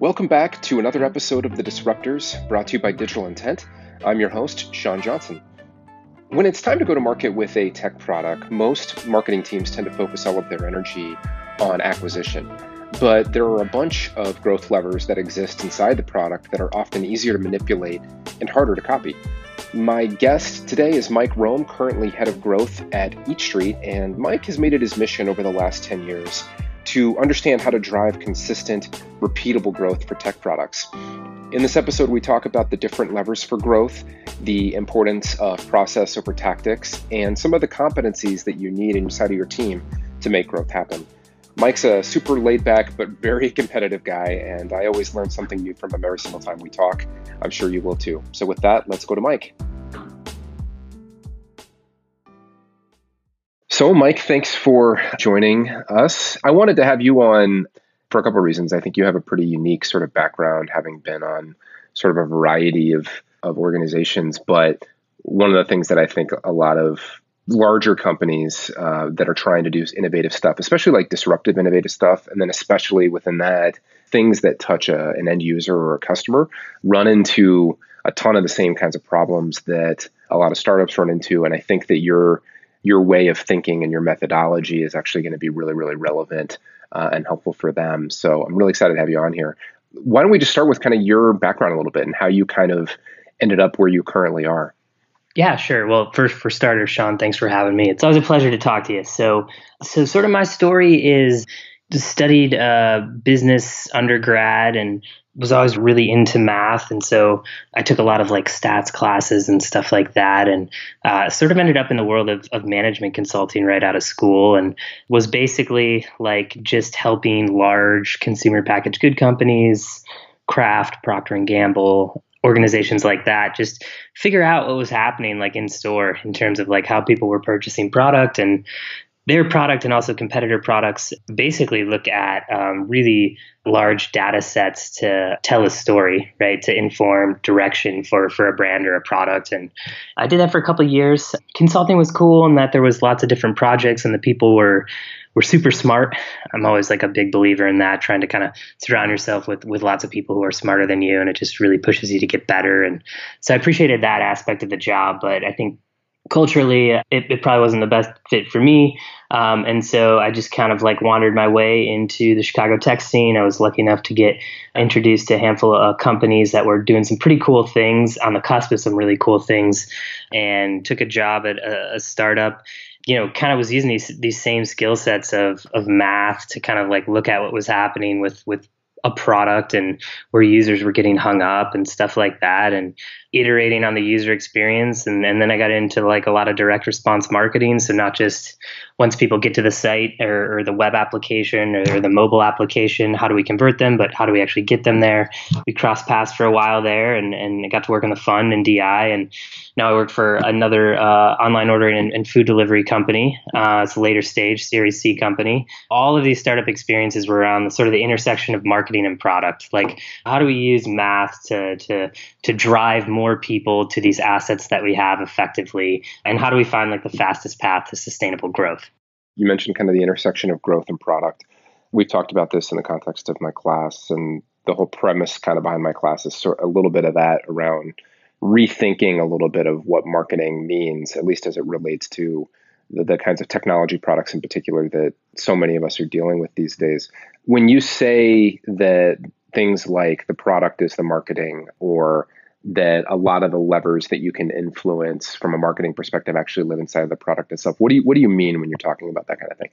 Welcome back to another episode of The Disruptors, brought to you by Digital Intent. I'm your host, Sean Johnson. When it's time to go to market with a tech product, most marketing teams tend to focus all of their energy on acquisition. But there are a bunch of growth levers that exist inside the product that are often easier to manipulate and harder to copy. My guest today is Mike Rome, currently head of growth at Eat Street, and Mike has made it his mission over the last 10 years to understand how to drive consistent, repeatable growth for tech products. In this episode, we talk about the different levers for growth, the importance of process over tactics, and some of the competencies that you need inside of your team to make growth happen. Mike's a super laid back but very competitive guy, and I always learn something new from him every single time we talk. I'm sure you will too. So, with that, let's go to Mike. So, Mike, thanks for joining us. I wanted to have you on for a couple of reasons. I think you have a pretty unique sort of background, having been on sort of a variety of, of organizations. But one of the things that I think a lot of larger companies uh, that are trying to do innovative stuff, especially like disruptive innovative stuff, and then especially within that, things that touch a, an end user or a customer, run into a ton of the same kinds of problems that a lot of startups run into. And I think that you're your way of thinking and your methodology is actually going to be really, really relevant uh, and helpful for them. So I'm really excited to have you on here. Why don't we just start with kind of your background a little bit and how you kind of ended up where you currently are? Yeah, sure. Well, first for starters, Sean, thanks for having me. It's always a pleasure to talk to you. So, so sort of my story is studied uh, business undergrad and was always really into math, and so I took a lot of like stats classes and stuff like that, and uh, sort of ended up in the world of, of management consulting right out of school, and was basically like just helping large consumer packaged good companies, Kraft, Procter and Gamble, organizations like that just figure out what was happening like in store in terms of like how people were purchasing product and their product and also competitor products basically look at um, really large data sets to tell a story, right? To inform direction for, for a brand or a product. And I did that for a couple of years. Consulting was cool in that there was lots of different projects and the people were were super smart. I'm always like a big believer in that, trying to kind of surround yourself with with lots of people who are smarter than you, and it just really pushes you to get better. And so I appreciated that aspect of the job, but I think culturally it, it probably wasn't the best fit for me. Um, and so i just kind of like wandered my way into the chicago tech scene. I was lucky enough to get introduced to a handful of companies that were doing some pretty cool things on the cusp of some really cool things and took a job at a, a startup. You know, kind of was using these these same skill sets of of math to kind of like look at what was happening with with a product and where users were getting hung up and stuff like that and iterating on the user experience. And, and then i got into like a lot of direct response marketing. So not just once people get to the site or, or the web application or the mobile application how do we convert them? But how do we actually get them there? We crossed paths for a while there and, and I got to work on the fund and di and now i work for another uh, online ordering and, and, food delivery company. Uh, it's a later stage series c company. All of these startup experiences were around the, sort of the intersection of marketing and product. Like how do we use math to to to drive more people to these assets that we have effectively? And how do we find like the fastest path to sustainable growth? You mentioned kind of the intersection of growth and product. We've talked about this in the context of my class and the whole premise kind of behind my class is sort a little bit of that around rethinking a little bit of what marketing means at least as it relates to the, the kinds of technology products in particular that so many of us are dealing with these days. When you say that things like the product is the marketing or that a lot of the levers that you can influence from a marketing perspective actually live inside of the product itself. What do you what do you mean when you're talking about that kind of thing?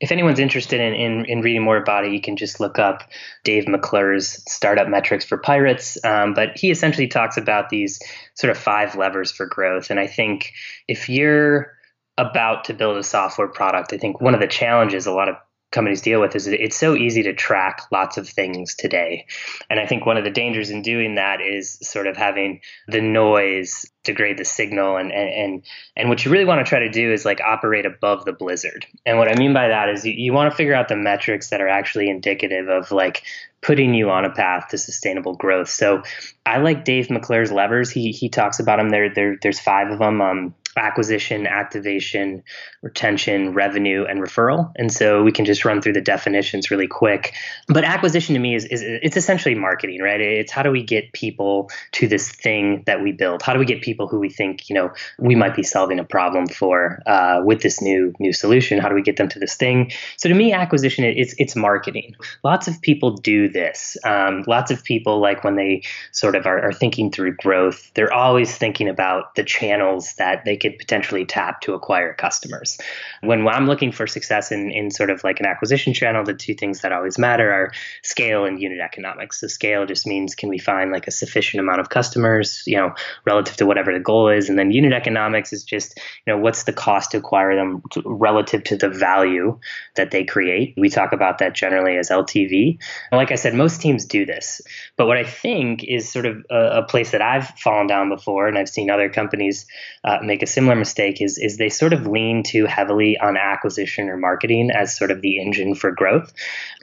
If anyone's interested in, in, in reading more about it, you can just look up Dave McClure's startup metrics for pirates. Um, but he essentially talks about these sort of five levers for growth. And I think if you're about to build a software product, I think one of the challenges a lot of companies deal with is it's so easy to track lots of things today. And I think one of the dangers in doing that is sort of having the noise degrade the signal and and and what you really want to try to do is like operate above the blizzard. And what I mean by that is you, you want to figure out the metrics that are actually indicative of like putting you on a path to sustainable growth. So I like Dave McClure's levers. He he talks about them. There, there there's five of them. Um, acquisition, activation, retention, revenue, and referral. And so we can just run through the definitions really quick. But acquisition to me is, is it's essentially marketing, right? It's how do we get people to this thing that we build? How do we get people who we think, you know, we might be solving a problem for uh, with this new new solution? How do we get them to this thing? So to me, acquisition it's it's marketing. Lots of people do this. Um, lots of people like when they sort of are, are thinking through growth, they're always thinking about the channels that they could potentially tap to acquire customers. When I'm looking for success in, in sort of like an acquisition channel, the two things that always matter are scale and unit economics. So scale just means can we find like a sufficient amount of customers, you know, relative to whatever the goal is. And then unit economics is just, you know, what's the cost to acquire them to, relative to the value that they create. We talk about that generally as LTV. And like I said, most teams do this. But what I think is sort of a, a place that I've fallen down before, and I've seen other companies uh, make a similar mistake, is, is they sort of lean too heavily on acquisition or marketing as sort of the engine for growth.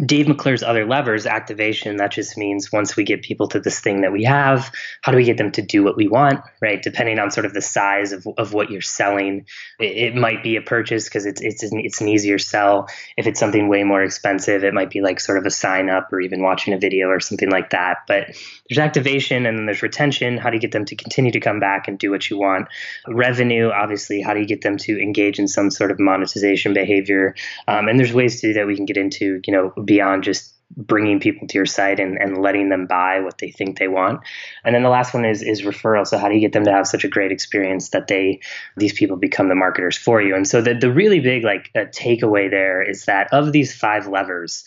Dave McClure's other levers, activation, that just means once we get people to this thing that we have, how do we get them to do what we want, right? Depending on sort of the size of, of what you're selling, it, it might be a purchase because it's, it's, an, it's an easier sell. If it's something way more expensive, it might be like sort of a sign up or even watching a video or something like that. But there's activation and then there's retention. How do you get them to continue to come back and do what you want? Revenue, obviously, how do you get them to engage in some sort of monetization behavior? Um, and there's ways to do that we can get into, you know, beyond just bringing people to your site and, and letting them buy what they think they want. And then the last one is is referral. So how do you get them to have such a great experience that they these people become the marketers for you? And so the the really big like uh, takeaway there is that of these five levers,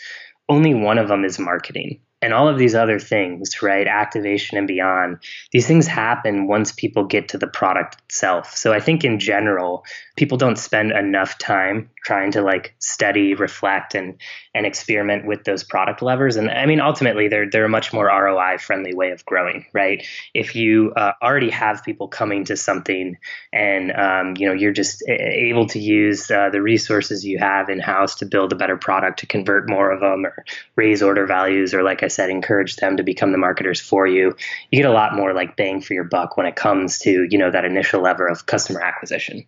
only one of them is marketing and all of these other things, right? Activation and beyond, these things happen once people get to the product itself. So I think in general, people don't spend enough time trying to like study, reflect, and and experiment with those product levers. And I mean, ultimately, they're they're a much more ROI friendly way of growing, right? If you uh, already have people coming to something, and um, you know you're just able to use uh, the resources you have in house to build a better product to convert more of them, or raise order values, or like I said, encourage them to become the marketers for you. You get a lot more like bang for your buck when it comes to you know that initial lever of customer acquisition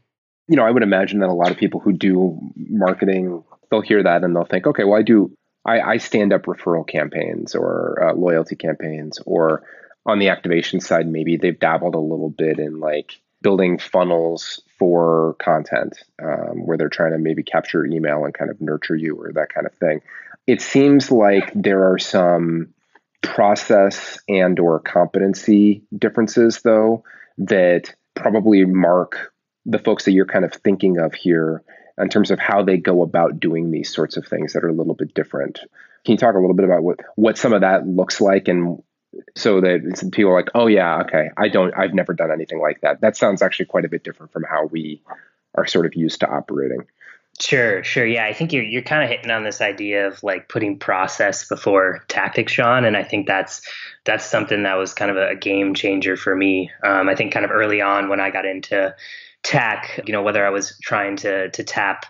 you know, I would imagine that a lot of people who do marketing, they'll hear that and they'll think, okay, well, I do, I, I stand up referral campaigns or uh, loyalty campaigns, or on the activation side, maybe they've dabbled a little bit in like building funnels for content um, where they're trying to maybe capture email and kind of nurture you or that kind of thing. It seems like there are some process and or competency differences though that probably mark the folks that you're kind of thinking of here in terms of how they go about doing these sorts of things that are a little bit different. Can you talk a little bit about what what some of that looks like and so that people are like, oh yeah, okay, I don't, I've never done anything like that. That sounds actually quite a bit different from how we are sort of used to operating. Sure, sure. Yeah, I think you're you're kind of hitting on this idea of like putting process before tactics, Sean, and I think that's that's something that was kind of a, game changer for me. Um, I think kind of early on when I got into tech, you know, whether I was trying to to tap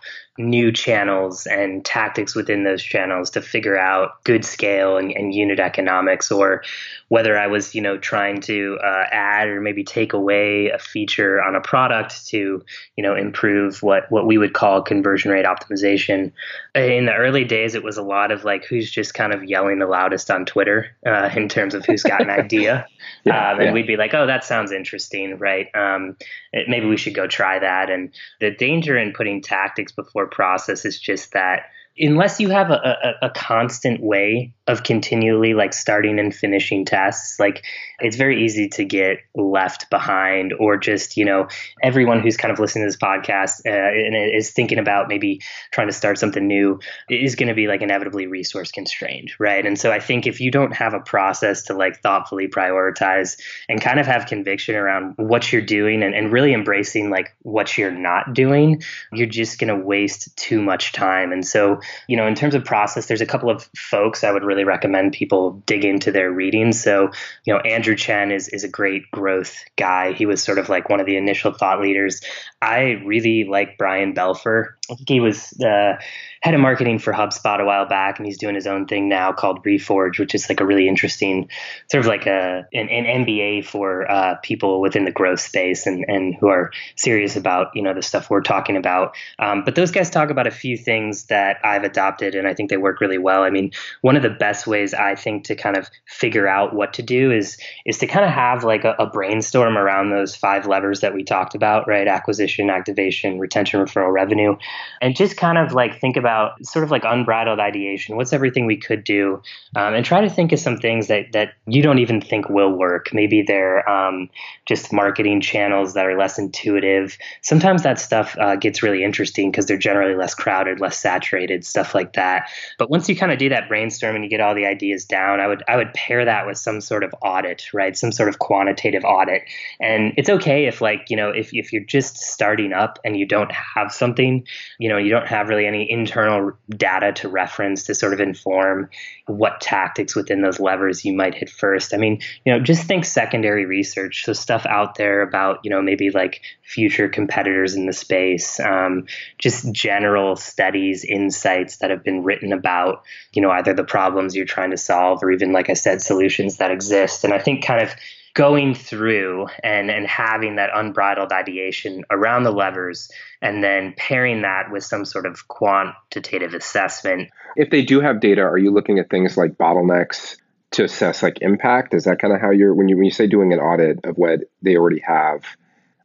new channels and tactics within those channels to figure out good scale and, and unit economics or whether I was, you know, trying to uh, add or maybe take away a feature on a product to, you know, improve what what we would call conversion rate optimization. In the early days, it was a lot of like who's just kind of yelling the loudest on Twitter uh, in terms of who's got an idea, yeah, um, and yeah. we'd be like, oh, that sounds interesting, right? Um, it, maybe we should go try that. And the danger in putting tactics before process is just that unless you have a, a, a, constant way of continually like starting and finishing tests like it's very easy to get left behind or just you know everyone who's kind of listening to this podcast uh, and is thinking about maybe trying to start something new is going to be like inevitably resource constrained right? And so i think if you don't have a process to like thoughtfully prioritize and kind of have conviction around what you're doing and, and really embracing like what you're not doing you're just going to waste too much time. And so you know, in terms of process, there's a couple of folks I would really recommend people dig into their reading. So, you know, Andrew Chen is is a great growth guy. He was sort of like one of the initial thought leaders. I really like Brian Balfour. I think he was the head of marketing for HubSpot a while back, and he's doing his own thing now called Reforge, which is like a really interesting sort of like a an, an MBA for uh, people within the growth space and and who are serious about you know the stuff we're talking about. Um, but those guys talk about a few things that I've adopted, and I think they work really well. I mean, one of the best ways I think to kind of figure out what to do is is to kind of have like a, a brainstorm around those five levers that we talked about, right? Acquisition, activation, retention, referral, revenue, and just kind of like think about sort of like unbridled ideation. What's everything we could do, um, and try to think of some things that that you don't even think will work. Maybe they're um, just marketing channels that are less intuitive. Sometimes that stuff uh, gets really interesting because they're generally less crowded, less saturated, stuff like that. But once you kind of do that brainstorm and you get all the ideas down, I would I would pair that with some sort of audit, right? Some sort of quantitative audit. And it's okay if like, you know, if if you're just starting up and you don't have something, you know, you don't have really any internal data to reference to sort of inform what tactics within those levers you might hit first. I mean, you know, just think secondary research. So stuff out there about, you know, maybe like future competitors in the space, um, just general studies, insights that have been written about, you know, either the problems you're trying to solve or even, like I said, solutions that exist. And I think kind of going through and and having that unbridled ideation around the levers and then pairing that with some sort of quantitative assessment. If they do have data are you looking at things like bottlenecks to assess like impact? Is that kind of how you're when you when you say doing an audit of what they already have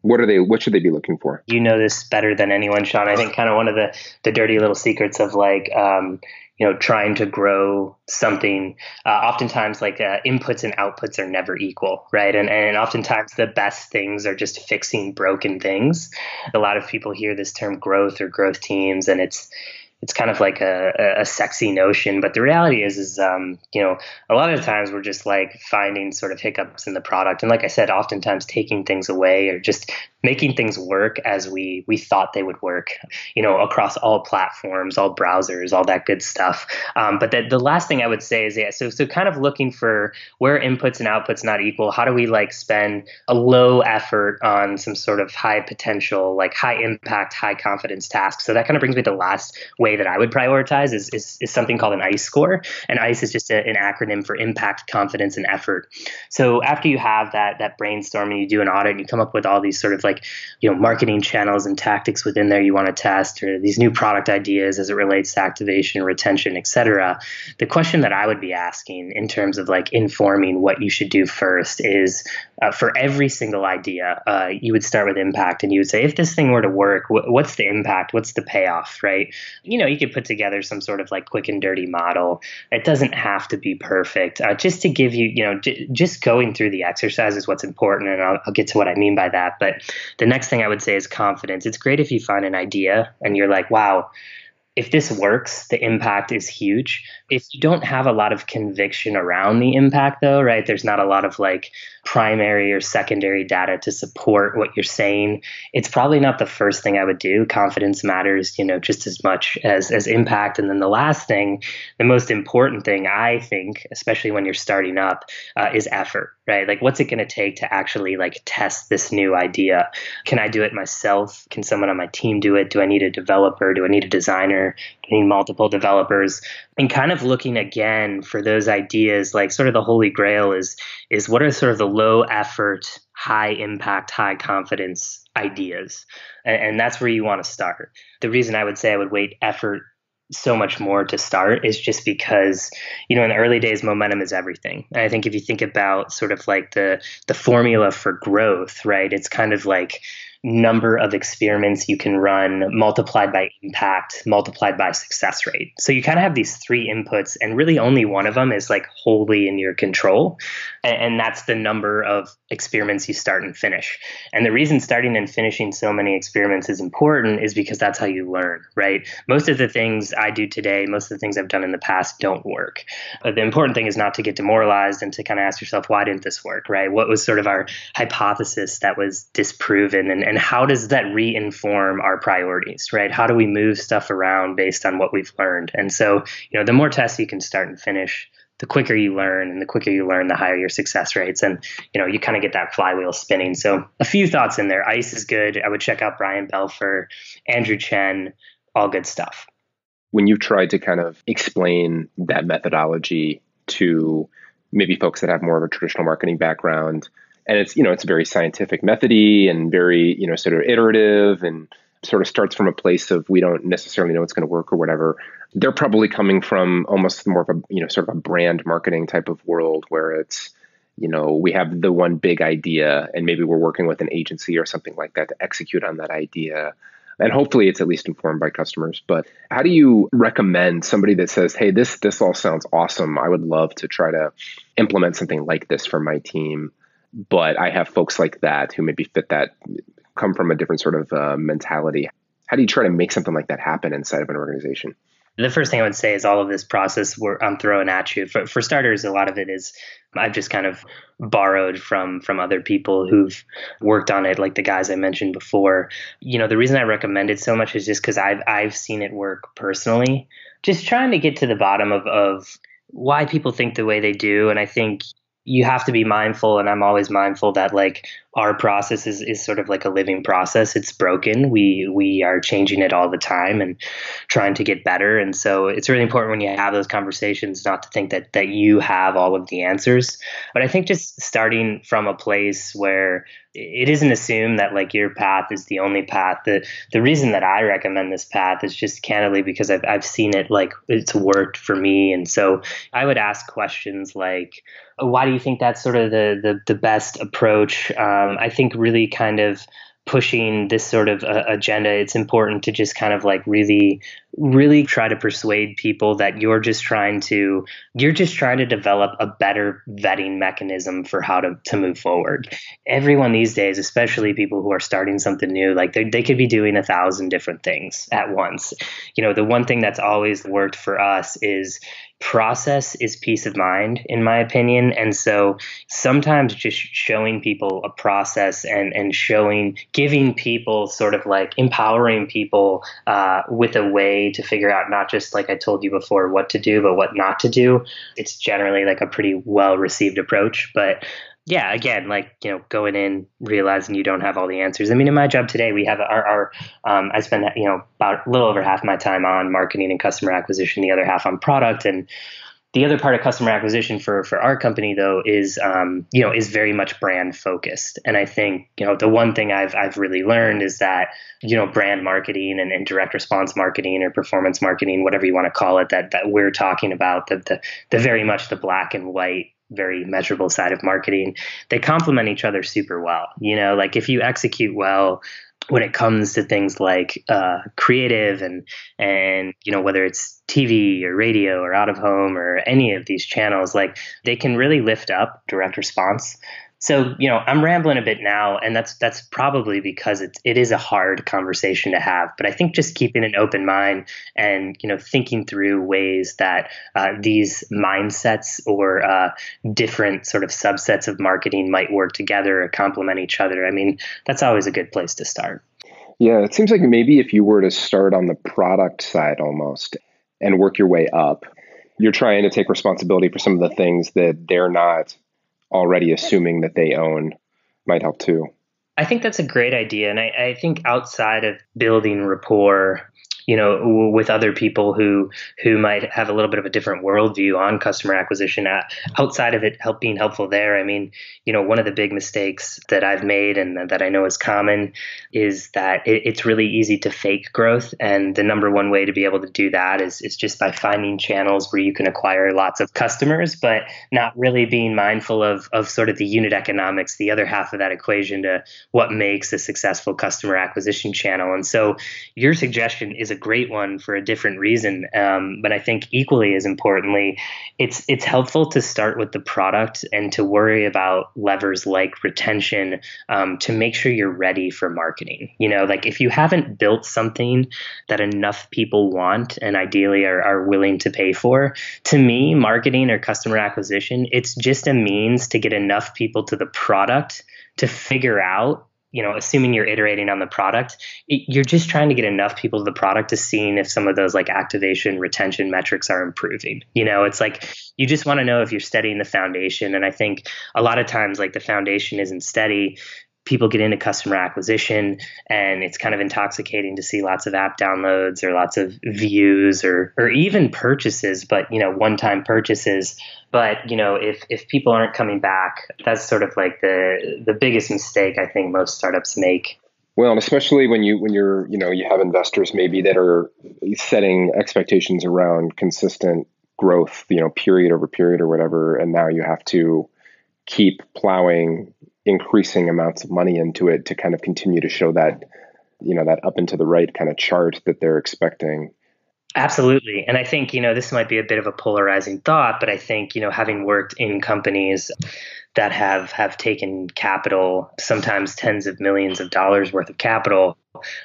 what are they what should they be looking for? You know this better than anyone sean. I think kind of one of the the dirty little secrets of like um, you know trying to grow something uh, oftentimes like uh, inputs and outputs are never equal right? And, and oftentimes the best things are just fixing broken things. A lot of people hear this term growth or growth teams and it's it's kind of like a, a sexy notion, but the reality is, is um, you know, a lot of times we're just like finding sort of hiccups in the product, and like I said, oftentimes taking things away or just making things work as we we thought they would work, you know, across all platforms, all browsers, all that good stuff. Um, but the, the last thing I would say is, yeah, so so kind of looking for where inputs and outputs not equal. How do we like spend a low effort on some sort of high potential, like high impact, high confidence task? So that kind of brings me to the last way that I would prioritize is, is, is something called an ICE score. And ICE is just a, an acronym for impact, confidence, and effort. So after you have that that brainstorm and you do an audit and you come up with all these sort of like, you know, marketing channels and tactics within there you want to test or these new product ideas as it relates to activation, retention, et cetera, the question that I would be asking in terms of like informing what you should do first is uh, for every single idea, uh, you would start with impact and you would say, if this thing were to work, wh- what's the impact? What's the payoff, right? You know, you could put together some sort of like quick and dirty model. It doesn't have to be perfect. Uh, just to give you, you know, j- just going through the exercise is what's important. And I'll, I'll get to what I mean by that. But the next thing I would say is confidence. It's great if you find an idea and you're like, wow, if this works, the impact is huge. If you don't have a lot of conviction around the impact, though, right, there's not a lot of like primary or secondary data to support what you're saying, it's probably not the first thing I would do. Confidence matters, you know, just as much as as impact. And then the last thing, the most important thing I think, especially when you're starting up, uh, is effort, right? Like, what's it going to take to actually like test this new idea? Can I do it myself? Can someone on my team do it? Do I need a developer? Do I need a designer? Do I need multiple developers? And kind of looking again for those ideas, like sort of the holy grail is is what are sort of the low effort, high impact, high confidence ideas. And, and that's where you want to start. The reason I would say I would weight effort so much more to start is just because you know in the early days momentum is everything and i think if you think about sort of like the the formula for growth right it's kind of like number of experiments you can run multiplied by impact multiplied by success rate. So you kind of have these three inputs, and really only one of them is like wholly in your control. And, that's the number of experiments you start and finish. And the reason starting and finishing so many experiments is important is because that's how you learn, right? Most of the things I do today, most of the things I've done in the past don't work. But the important thing is not to get demoralized and to kind of ask yourself, why didn't this work, right? What was sort of our hypothesis that was disproven and, and and how does that re-inform our priorities right? How do we move stuff around based on what we've learned? And so you know the more tests you can start and finish the quicker you learn and the quicker you learn the higher your success rates. And you know you kind of get that flywheel spinning. So a few thoughts in there. Ice is good. I would check out brian balfour andrew chen all good stuff. When you've tried to kind of explain that methodology to maybe folks that have more of a traditional marketing background, and it's you know it's very scientific methody and very you know sort of iterative and sort of starts from a place of we don't necessarily know it's going to work or whatever. They're probably coming from almost more of a you know sort of a brand marketing type of world where it's you know we have the one big idea and maybe we're working with an agency or something like that to execute on that idea. And hopefully it's at least informed by customers. But how do you recommend somebody that says hey this this all sounds awesome. I would love to try to implement something like this for my team but i have folks like that who maybe fit that come from a different sort of uh, mentality how do you try to make something like that happen inside of an organization the first thing I would say is all of this process I'm throwing at you. For, for starters, a lot of it is I've just kind of borrowed from from other people who've worked on it, like the guys I mentioned before. You know, the reason I recommend it so much is just because I've I've seen it work personally. Just trying to get to the bottom of of why people think the way they do, and I think you have to be mindful and i'm always mindful that like our process is, is sort of like a living process. It's broken. We we are changing it all the time and trying to get better. And so it's really important when you have those conversations not to think that that you have all of the answers. But i think just starting from a place where it isn't assumed that like your path is the only path. The the reason that i recommend this path is just candidly because i've, I've seen it like it's worked for me. And so i would ask questions like why do you think that's sort of the the, the best approach? Um, I think really kind of pushing this sort of uh, agenda, it's important to just kind of like really, really try to persuade people that you're just trying to, you're just trying to develop a better vetting mechanism for how to, to move forward. Everyone these days, especially people who are starting something new, like they, they could be doing a thousand different things at once. You know, the one thing that's always worked for us is process is peace of mind in my opinion. And so sometimes just showing people a process and and showing giving people sort of like empowering people uh, with a way to figure out not just like i told you before what to do but what not to do. It's generally like a pretty well received approach but yeah, again, like you know, going in realizing you don't have all the answers. I mean, in my job today, we have our, our um, I spend you know about a little over half my time on marketing and customer acquisition, the other half on product, and the other part of customer acquisition for for our company though is um, you know is very much brand focused. And I think you know the one thing I've I've really learned is that you know brand marketing and, and direct response marketing or performance marketing, whatever you want to call it, that that we're talking about the the, the very much the black and white very measurable side of marketing, they complement each other super well. You know, like if you execute well when it comes to things like uh, creative and and you know whether it's TV or radio or out of home or any of these channels, like they can really lift up direct response so you know i'm rambling a bit now and that's that's probably because it, it is a hard conversation to have but i think just keeping an open mind and you know thinking through ways that uh, these mindsets or uh, different sort of subsets of marketing might work together or complement each other i mean that's always a good place to start. Yeah it seems like maybe if you were to start on the product side almost and work your way up you're trying to take responsibility for some of the things that they're not already assuming that they own might help too. I think that's a great idea. And I, I think outside of building rapport you know, with other people who who might have a little bit of a different worldview on customer acquisition. Outside of it help being helpful there, I mean, you know, one of the big mistakes that I've made and that I know is common is that it, it's really easy to fake growth, and the number one way to be able to do that is is just by finding channels where you can acquire lots of customers, but not really being mindful of of sort of the unit economics, the other half of that equation to what makes a successful customer acquisition channel. And so, your suggestion is a a great one for a different reason. Um, but I think equally as importantly, it's it's helpful to start with the product and to worry about levers like retention um, to make sure you're ready for marketing. You know, like if you haven't built something that enough people want and ideally are, are willing to pay for, to me, marketing or customer acquisition, it's just a means to get enough people to the product to figure out you know, assuming you're iterating on the product, you're just trying to get enough people to the product to seeing if some of those like activation retention metrics are improving. You know, it's like you just want to know if you're steadying the foundation. And I think a lot of times, like the foundation isn't steady people get into customer acquisition and it's kind of intoxicating to see lots of app downloads or lots of views or or even purchases but you know one time purchases. But you know if if people aren't coming back that's sort of like the the biggest mistake i think most startups make. Well, especially when you when you're you know you have investors maybe that are setting expectations around consistent growth, you know, period over period or whatever, and now you have to keep plowing increasing amounts of money into it to kind of continue to show that you know that up and to the right kind of chart that they're expecting Absolutely. And I think, you know, this might be a bit of a polarizing thought, but I think, you know, having worked in companies that have have taken capital, sometimes tens of millions of dollars worth of capital,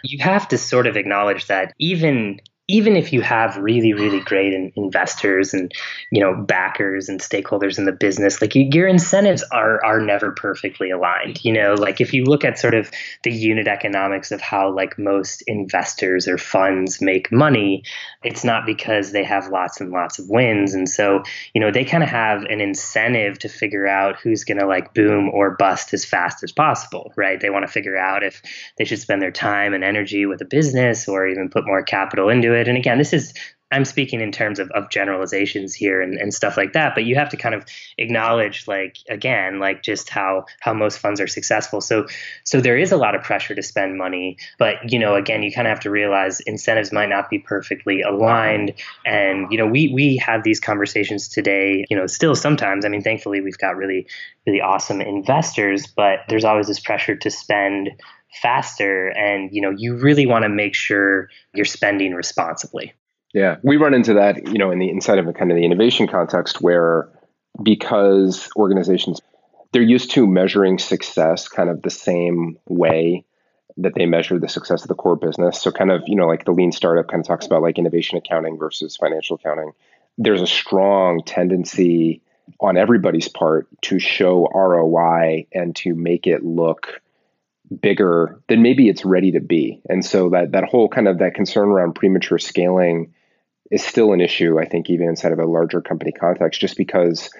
you have to sort of acknowledge that even even if you have really really great in, investors and you know backers and stakeholders in the business like your incentives are are never perfectly aligned you know? Like if you look at sort of the unit economics of how like most investors or funds make money it's not because they have lots and lots of wins. And so you know they kind of have an incentive to figure out who's going to like boom or bust as fast as possible right? They want to figure out if they should spend their time and energy with a business or even put more capital into it it. And again, this is I'm speaking in terms of, of generalizations here and, and stuff like that, but you have to kind of acknowledge like again, like just how how most funds are successful. So so there is a lot of pressure to spend money, but you know, again, you kind of have to realize incentives might not be perfectly aligned. And, you know, we we have these conversations today, you know, still sometimes. I mean, thankfully we've got really, really awesome investors, but there's always this pressure to spend faster and you know you really want to make sure you're spending responsibly. Yeah we run into that you know in the inside of a kind of the innovation context where because organizations they're used to measuring success kind of the same way that they measure the success of the core business. So kind of you know like the lean startup kind of talks about like innovation accounting versus financial accounting. There's a strong tendency on everybody's part to show ROI and to make it look bigger than maybe it's ready to be. And so that that whole kind of that concern around premature scaling is still an issue, I think, even inside of a larger company context, just because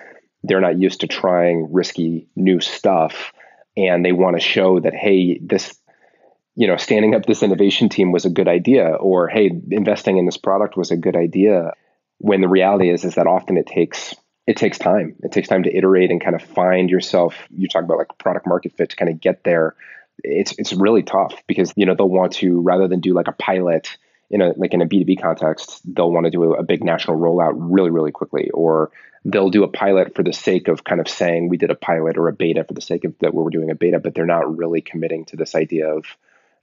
they're not used to trying risky new stuff and they want to show that, hey, this, you know, standing up this innovation team was a good idea, or hey, investing in this product was a good idea. When the reality is is that often it takes it takes time. It takes time to iterate and kind of find yourself. You talk about like product market fit to kind of get there it's it's really tough because you know they'll want to rather than do like a pilot in a like in a B2B context, they'll want to do a, big national rollout really, really quickly. Or they'll do a pilot for the sake of kind of saying we did a pilot or a beta for the sake of that we're doing a beta, but they're not really committing to this idea of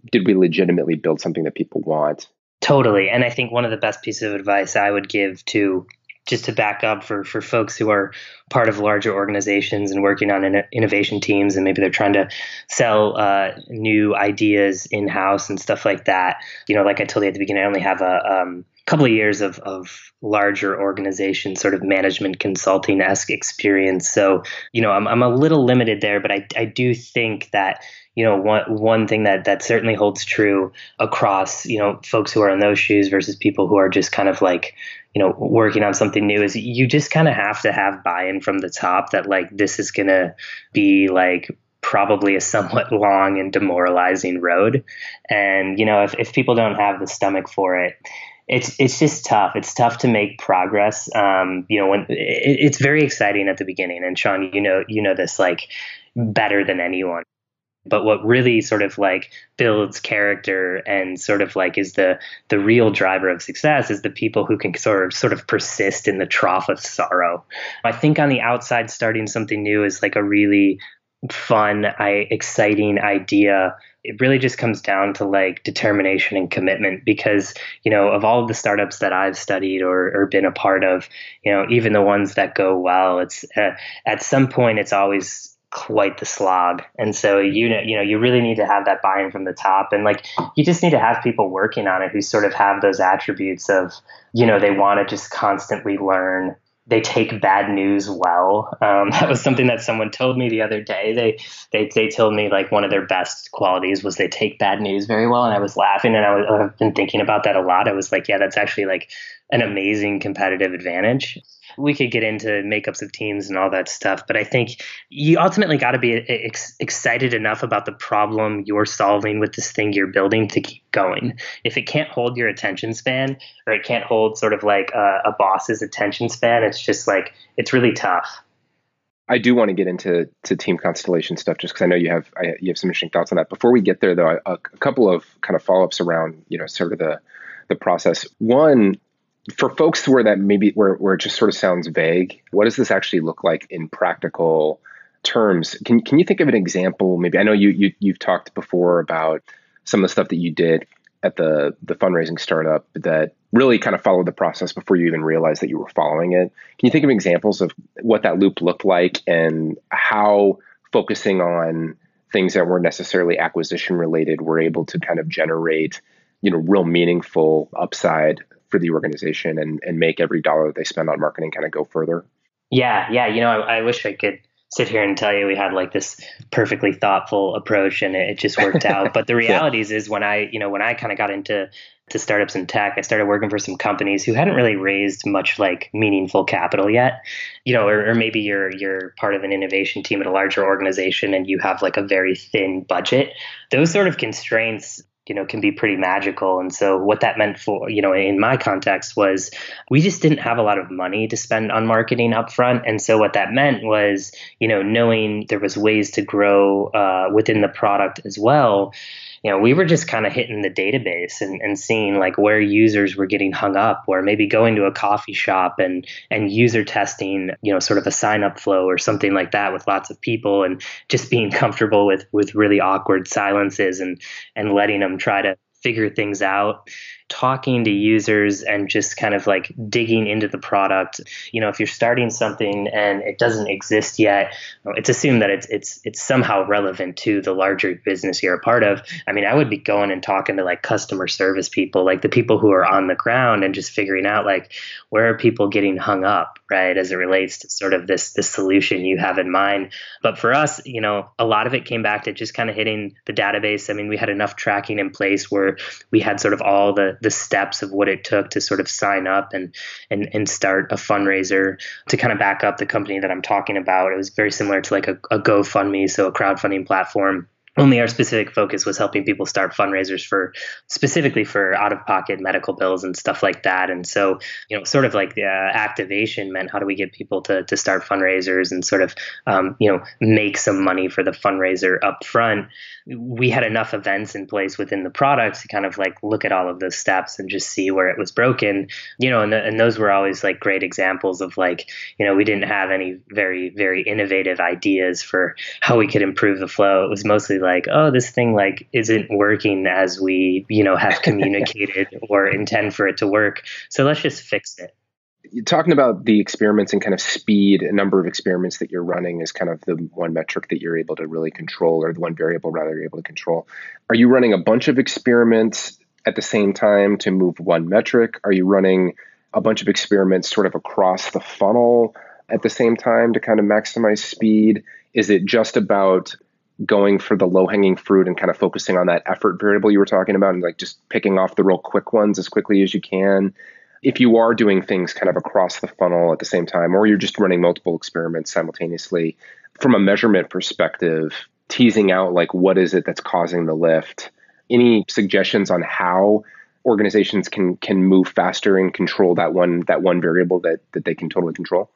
did we legitimately build something that people want? Totally. And I think one of the best pieces of advice I would give to just to back up for for folks who are part of larger organizations and working on in, innovation teams and maybe they're trying to sell uh, new ideas in house and stuff like that. You know like i told you at the beginning i only have a um, couple of years of, of larger organization sort of management consulting esque experience. So you know I'm, I'm a little limited there but I, I do think that you know one one thing that that certainly holds true across you know folks who are in those shoes versus people who are just kind of like you know working on something new is you just kind of have to have buy-in from the top that like this is going to be like probably a somewhat long and demoralizing road and you know if, if people don't have the stomach for it it's it's just tough. It's tough to make progress. Um, you know, when it, it's very exciting at the beginning, and Sean, you know, you know this like better than anyone. But what really sort of like builds character and sort of like is the the real driver of success is the people who can sort of sort of persist in the trough of sorrow. I think on the outside, starting something new is like a really fun, I, exciting idea. It really just comes down to like determination and commitment because, you know, of all of the startups that I've studied or, or been a part of, you know, even the ones that go well, it's uh, at some point, it's always quite the slog. And so you know, you know, you really need to have that buy-in from the top and like you just need to have people working on it who sort of have those attributes of, you know, they want to just constantly learn. They take bad news well. Um, that was something that someone told me the other day. They, they they told me like one of their best qualities was they take bad news very well, and I was laughing, and I was, I've been thinking about that a lot. I was like, yeah, that's actually like an amazing competitive advantage we could get into makeups of teams and all that stuff, but I think you ultimately got to be ex- excited enough about the problem you're solving with this thing you're building to keep going. If it can't hold your attention span or it can't hold sort of like a, a boss's attention span, it's just like it's really tough. I do want to get into to team constellation stuff just because I know you have I, you have some interesting thoughts on that. Before we get there, though, a, a couple of kind of follow ups around you know sort of the the process. One, for folks where that maybe where, where it just sort of sounds vague, what does this actually look like in practical terms? Can can you think of an example? Maybe I know you, you you've talked before about some of the stuff that you did at the the fundraising startup that really kind of followed the process before you even realized that you were following it. Can you think of examples of what that loop looked like and how focusing on things that weren't necessarily acquisition related were able to kind of generate you know real meaningful upside for the organization and, and make every dollar that they spend on marketing kind of go further? Yeah, yeah. You know, I, I wish I could sit here and tell you we had like this perfectly thoughtful approach and it, it just worked out. But the realities yeah. is when I, you know, when I kind of got into to startups and tech, I started working for some companies who hadn't really raised much like meaningful capital yet. You know, or, or maybe you're you're part of an innovation team at a larger organization and you have like a very thin budget. Those sort of constraints you know can be pretty magical. And so what that meant for you know in my context was we just didn't have a lot of money to spend on marketing up front and so what that meant was you know knowing there was ways to grow uh, within the product as well you know, we were just kind of hitting the database and, and seeing like where users were getting hung up, or maybe going to a coffee shop and and user testing, you know, sort of a sign up flow or something like that with lots of people, and just being comfortable with with really awkward silences and and letting them try to figure things out talking to users and just kind of like digging into the product. You know, if you're starting something and it doesn't exist yet, it's assumed that it's it's it's somehow relevant to the larger business you're a part of. I mean, I would be going and talking to like customer service people, like the people who are on the ground and just figuring out like where are people getting hung up, right, as it relates to sort of this this solution you have in mind. But for us, you know, a lot of it came back to just kind of hitting the database. I mean, we had enough tracking in place where we had sort of all the the steps of what it took to sort of sign up and and and start a fundraiser to kind of back up the company that I'm talking about. It was very similar to like a, a GoFundMe, so a crowdfunding platform only our specific focus was helping people start fundraisers for specifically for out of pocket medical bills and stuff like that. And so you know sort of like the uh, activation meant how do we get people to, to start fundraisers and sort of um, you know make some money for the fundraiser up front we had enough events in place within the product to kind of like look at all of those steps and just see where it was broken. You know and, the, and those were always like great examples of like you know we didn't have any very very innovative ideas for how we could improve the flow. It was mostly oh this thing like isn't working as we you know have communicated or intend for it to work. So let's just fix it. You're talking about the experiments and kind of speed a number of experiments that you're running is kind of the one metric that you're able to really control or the one variable rather you're able to control. Are you running a bunch of experiments at the same time to move one metric? Are you running a bunch of experiments sort of across the funnel at the same time to kind of maximize speed? Is it just about going for the low hanging fruit and kind of focusing on that effort variable you were talking about and like just picking off the real quick ones as quickly as you can. If you are doing things kind of across the funnel at the same time, or you're just running multiple experiments simultaneously, from a measurement perspective, teasing out like what is it that's causing the lift, any suggestions on how organizations can can move faster and control that one that one variable that that they can totally control?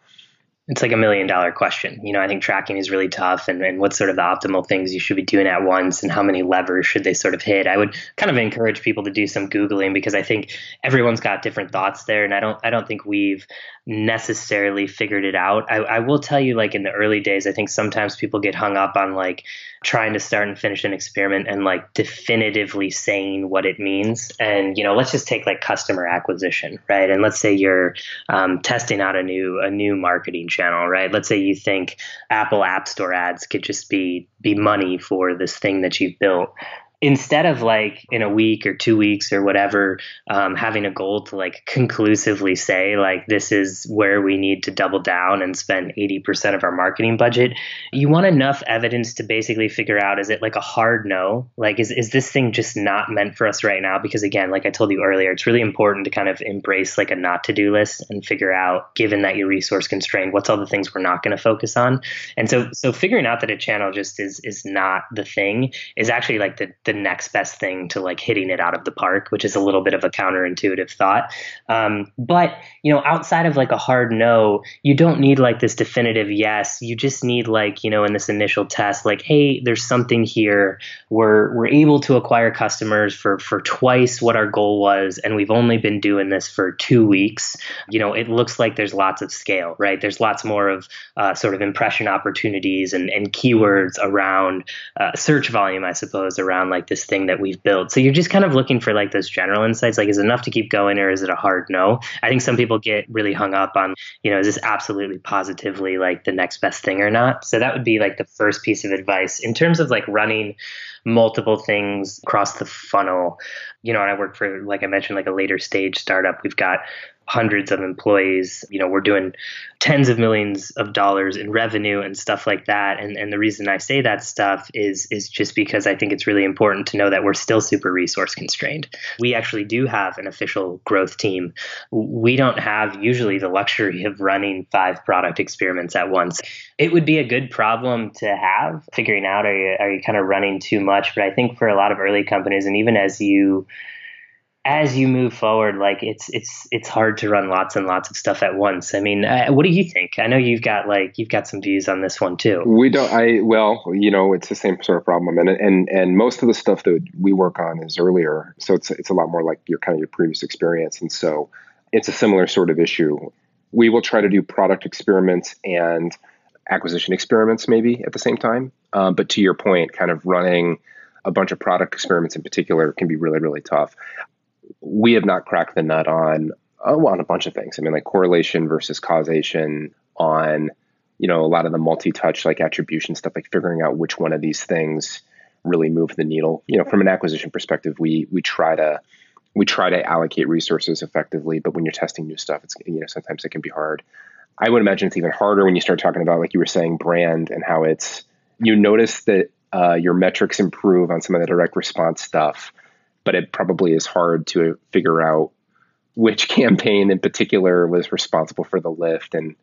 It's like a million dollar question. You know, I think tracking is really tough and, and what sort of the optimal things you should be doing at once and how many levers should they sort of hit. I would kind of encourage people to do some Googling because I think everyone's got different thoughts there. And I don't I don't think we've necessarily figured it out. I, I will tell you, like in the early days, I think sometimes people get hung up on like trying to start and finish an experiment and like definitively saying what it means. And you know, let's just take like customer acquisition, right? And let's say you're um, testing out a new a new marketing channel, right? Let's say you think Apple App Store ads could just be be money for this thing that you've built instead of like in a week or two weeks or whatever um, having a goal to like conclusively say like this is where we need to double down and spend 80% of our marketing budget you want enough evidence to basically figure out is it like a hard no? Like is, is this thing just not meant for us right now? Because again like i told you earlier it's really important to kind of embrace like a not to do list and figure out given that you're resource constrained what's all the things we're not going to focus on? And so so figuring out that a channel just is is not the thing is actually like the, the the next best thing to like hitting it out of the park, which is a little bit of a counterintuitive thought. Um, but you know, outside of like a hard no, you don't need like this definitive yes. You just need like you know, in this initial test, like, hey, there's something here. We're we're able to acquire customers for for twice what our goal was, and we've only been doing this for two weeks. You know, it looks like there's lots of scale, right? There's lots more of uh, sort of impression opportunities and and keywords around uh, search volume, I suppose, around like like this thing that we've built. So you're just kind of looking for like those general insights. Like, is it enough to keep going or is it a hard no? I think some people get really hung up on, you know, is this absolutely positively like the next best thing or not? So that would be like the first piece of advice in terms of like running multiple things across the funnel. You know, and I work for, like I mentioned, like a later stage startup. We've got hundreds of employees. You know, we're doing tens of millions of dollars in revenue and stuff like that. And and the reason I say that stuff is is just because I think it's really important to know that we're still super resource constrained. We actually do have an official growth team. We don't have usually the luxury of running five product experiments at once. It would be a good problem to have, figuring out are you are you kind of running too much. But I think for a lot of early companies and even as you as you move forward, like it's it's it's hard to run lots and lots of stuff at once. I mean, uh, what do you think? I know you've got like you've got some views on this one too. We don't. I well, you know, it's the same sort of problem, and and and most of the stuff that we work on is earlier, so it's it's a lot more like your kind of your previous experience, and so it's a similar sort of issue. We will try to do product experiments and acquisition experiments maybe at the same time, um, but to your point, kind of running a bunch of product experiments in particular can be really really tough we have not cracked the nut on oh, on a bunch of things. I mean, like correlation versus causation on you know a lot of the multi-touch like attribution stuff, like figuring out which one of these things really move the needle. You know, from an acquisition perspective, we we try to we try to allocate resources effectively, but when you're testing new stuff, it's you know sometimes it can be hard. I would imagine it's even harder when you start talking about like you were saying brand and how it's you notice that uh, your metrics improve on some of the direct response stuff but it probably is hard to figure out which campaign in particular was responsible for the lift and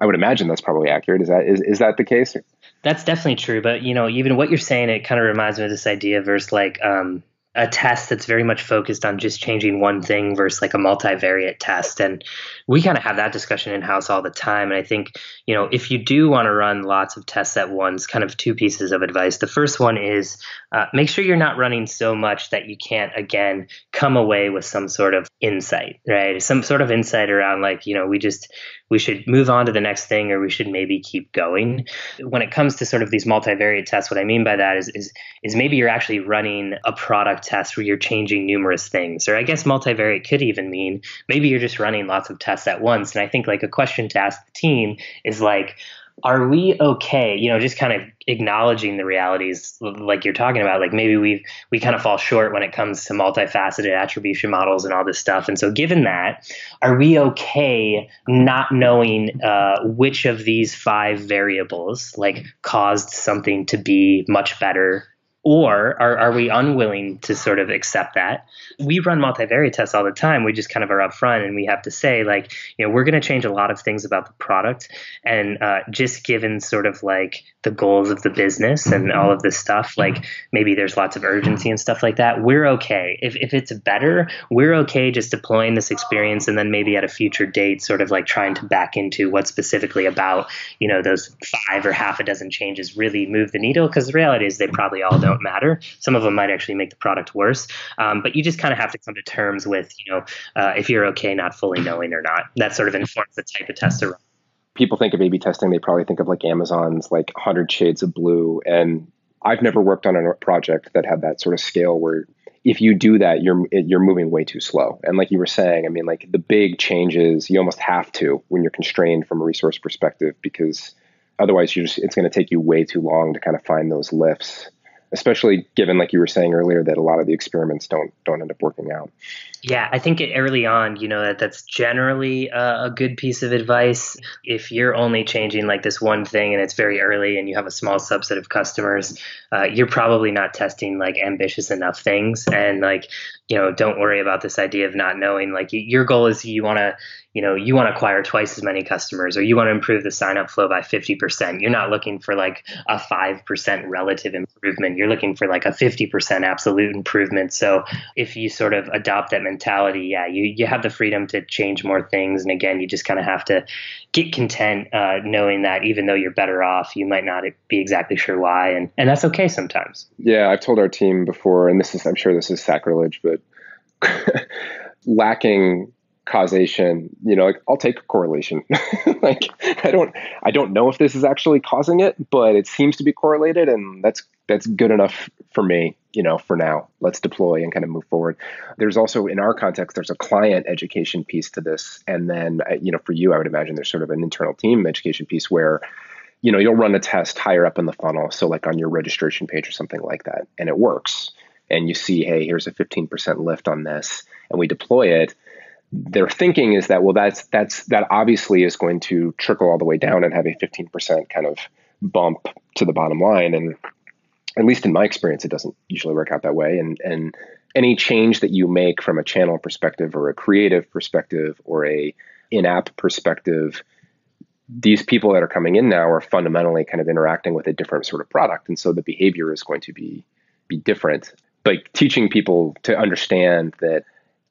I would imagine that's probably accurate. Is that is, is that the case? That's definitely true. But you know, even what you're saying, it kind of reminds me of this idea versus like um, a test that's very much focused on just changing one thing versus like a multivariate test. And we kind of have that discussion in house all the time. And I think, you know, if you do want to run lots of tests at once, kind of two pieces of advice. The first one is uh, make sure you're not running so much that you can't, again, come away with some sort of insight, right? Some sort of insight around like, you know, we just, we should move on to the next thing or we should maybe keep going. When it comes to sort of these multivariate tests, what I mean by that is, is, is maybe you're actually running a product test where you're changing numerous things. Or I guess multivariate could even mean maybe you're just running lots of tests at once. And I think like a question to ask the team is like, are we okay you know just kind of acknowledging the realities like you're talking about like maybe we we kind of fall short when it comes to multifaceted attribution models and all this stuff and so given that are we okay not knowing uh, which of these five variables like caused something to be much better or are, are we unwilling to sort of accept that? We run multivariate tests all the time. We just kind of are upfront and we have to say, like, you know, we're going to change a lot of things about the product. And uh, just given sort of like the goals of the business and all of this stuff, like maybe there's lots of urgency and stuff like that, we're okay. If, if it's better, we're okay just deploying this experience and then maybe at a future date, sort of like trying to back into what specifically about, you know, those five or half a dozen changes really move the needle. Because the reality is they probably all don't don't matter. Some of them might actually make the product worse. Um, but you just kind of have to come to terms with, you know, uh, if you're okay not fully knowing or not. That sort of informs the type of test run. People think of A/B testing, they probably think of like Amazon's like 100 Shades of Blue. And I've never worked on a project that had that sort of scale where if you do that, you're you're moving way too slow. And like you were saying, I mean, like the big changes, you almost have to when you're constrained from a resource perspective because otherwise, you just it's going to take you way too long to kind of find those lifts especially given like you were saying earlier that a lot of the experiments don't don't end up working out. Yeah i think early on you know that that's generally a, a, good piece of advice. If you're only changing like this one thing and it's very early and you have a small subset of customers uh, you're probably not testing like ambitious enough things. And like you know don't worry about this idea of not knowing. Like your goal is you want to you know you want to acquire twice as many customers or you want to improve the sign up flow by 50% you're not looking for like a 5% relative improvement. You're looking for like a 50% absolute improvement. So if you sort of adopt that mentality yeah you, you have the freedom to change more things. And again you just kind of have to get content uh, knowing that even though you're better off you might not be exactly sure why. And, and that's okay sometimes. Yeah i've told our team before and this is i'm sure this is sacrilege but lacking causation you know like, i'll take a correlation. Like i don't i don't know if this is actually causing it but it seems to be correlated and that's that's good enough for me you know for now. Let's deploy and kind of move forward. There's also in our context there's a client education piece to this and then uh, you know for you i would imagine there's sort of an internal team education piece where you know you'll run a test higher up in the funnel so like on your registration page or something like that and it works. And you see hey here's a 15% lift on this and we deploy it their thinking is that well that's that's that obviously is going to trickle all the way down and have a 15% kind of bump to the bottom line. And at least in my experience it doesn't usually work out that way. And and any change that you make from a channel perspective or a creative perspective or a in-app perspective these people that are coming in now are fundamentally kind of interacting with a different sort of product. And so the behavior is going to be be different. But teaching people to understand that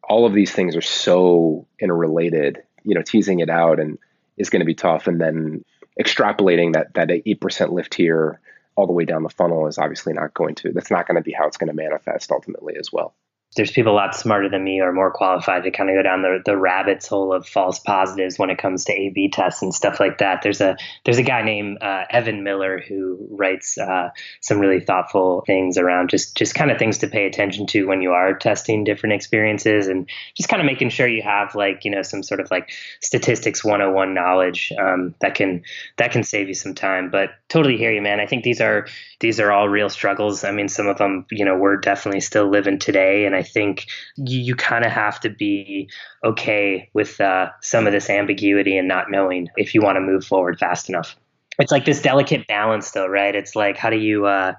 all of these things are so interrelated, you know, teasing it out and is going to be tough. And then extrapolating that that eight percent lift here all the way down the funnel is obviously not going to. That's not going to be how it's going to manifest ultimately as well there's people a lot smarter than me or more qualified to kind of go down the, the rabbit's hole of false positives when it comes to A/B tests and stuff like that. There's a there's a guy named uh, Evan Miller who writes uh, some really thoughtful things around just just kind of things to pay attention to when you are testing different experiences and just kind of making sure you have like you know some sort of like statistics 101 knowledge um, that can that can save you some time. But totally hear you, man. I think these are these are all real struggles. I mean, some of them you know we're definitely still living today and I think you, you kind of have to be okay with uh, some of this ambiguity and not knowing if you want to move forward fast enough. It's like this delicate balance, though, right? It's like how do you uh,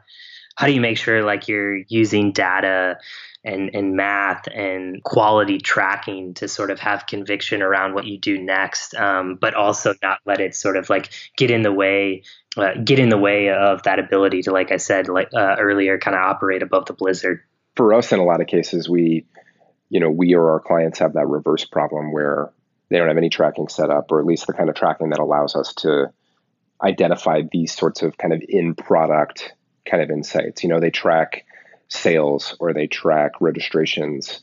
how do you make sure like you're using data and, and math and quality tracking to sort of have conviction around what you do next, um, but also not let it sort of like get in the way, uh, get in the way of that ability to, like I said like uh, earlier, kind of operate above the blizzard for us, in a lot of cases, we, you know, we or our clients have that reverse problem where they don't have any tracking set up, or at least the kind of tracking that allows us to identify these sorts of kind of in product kind of insights. You know, they track sales or they track registrations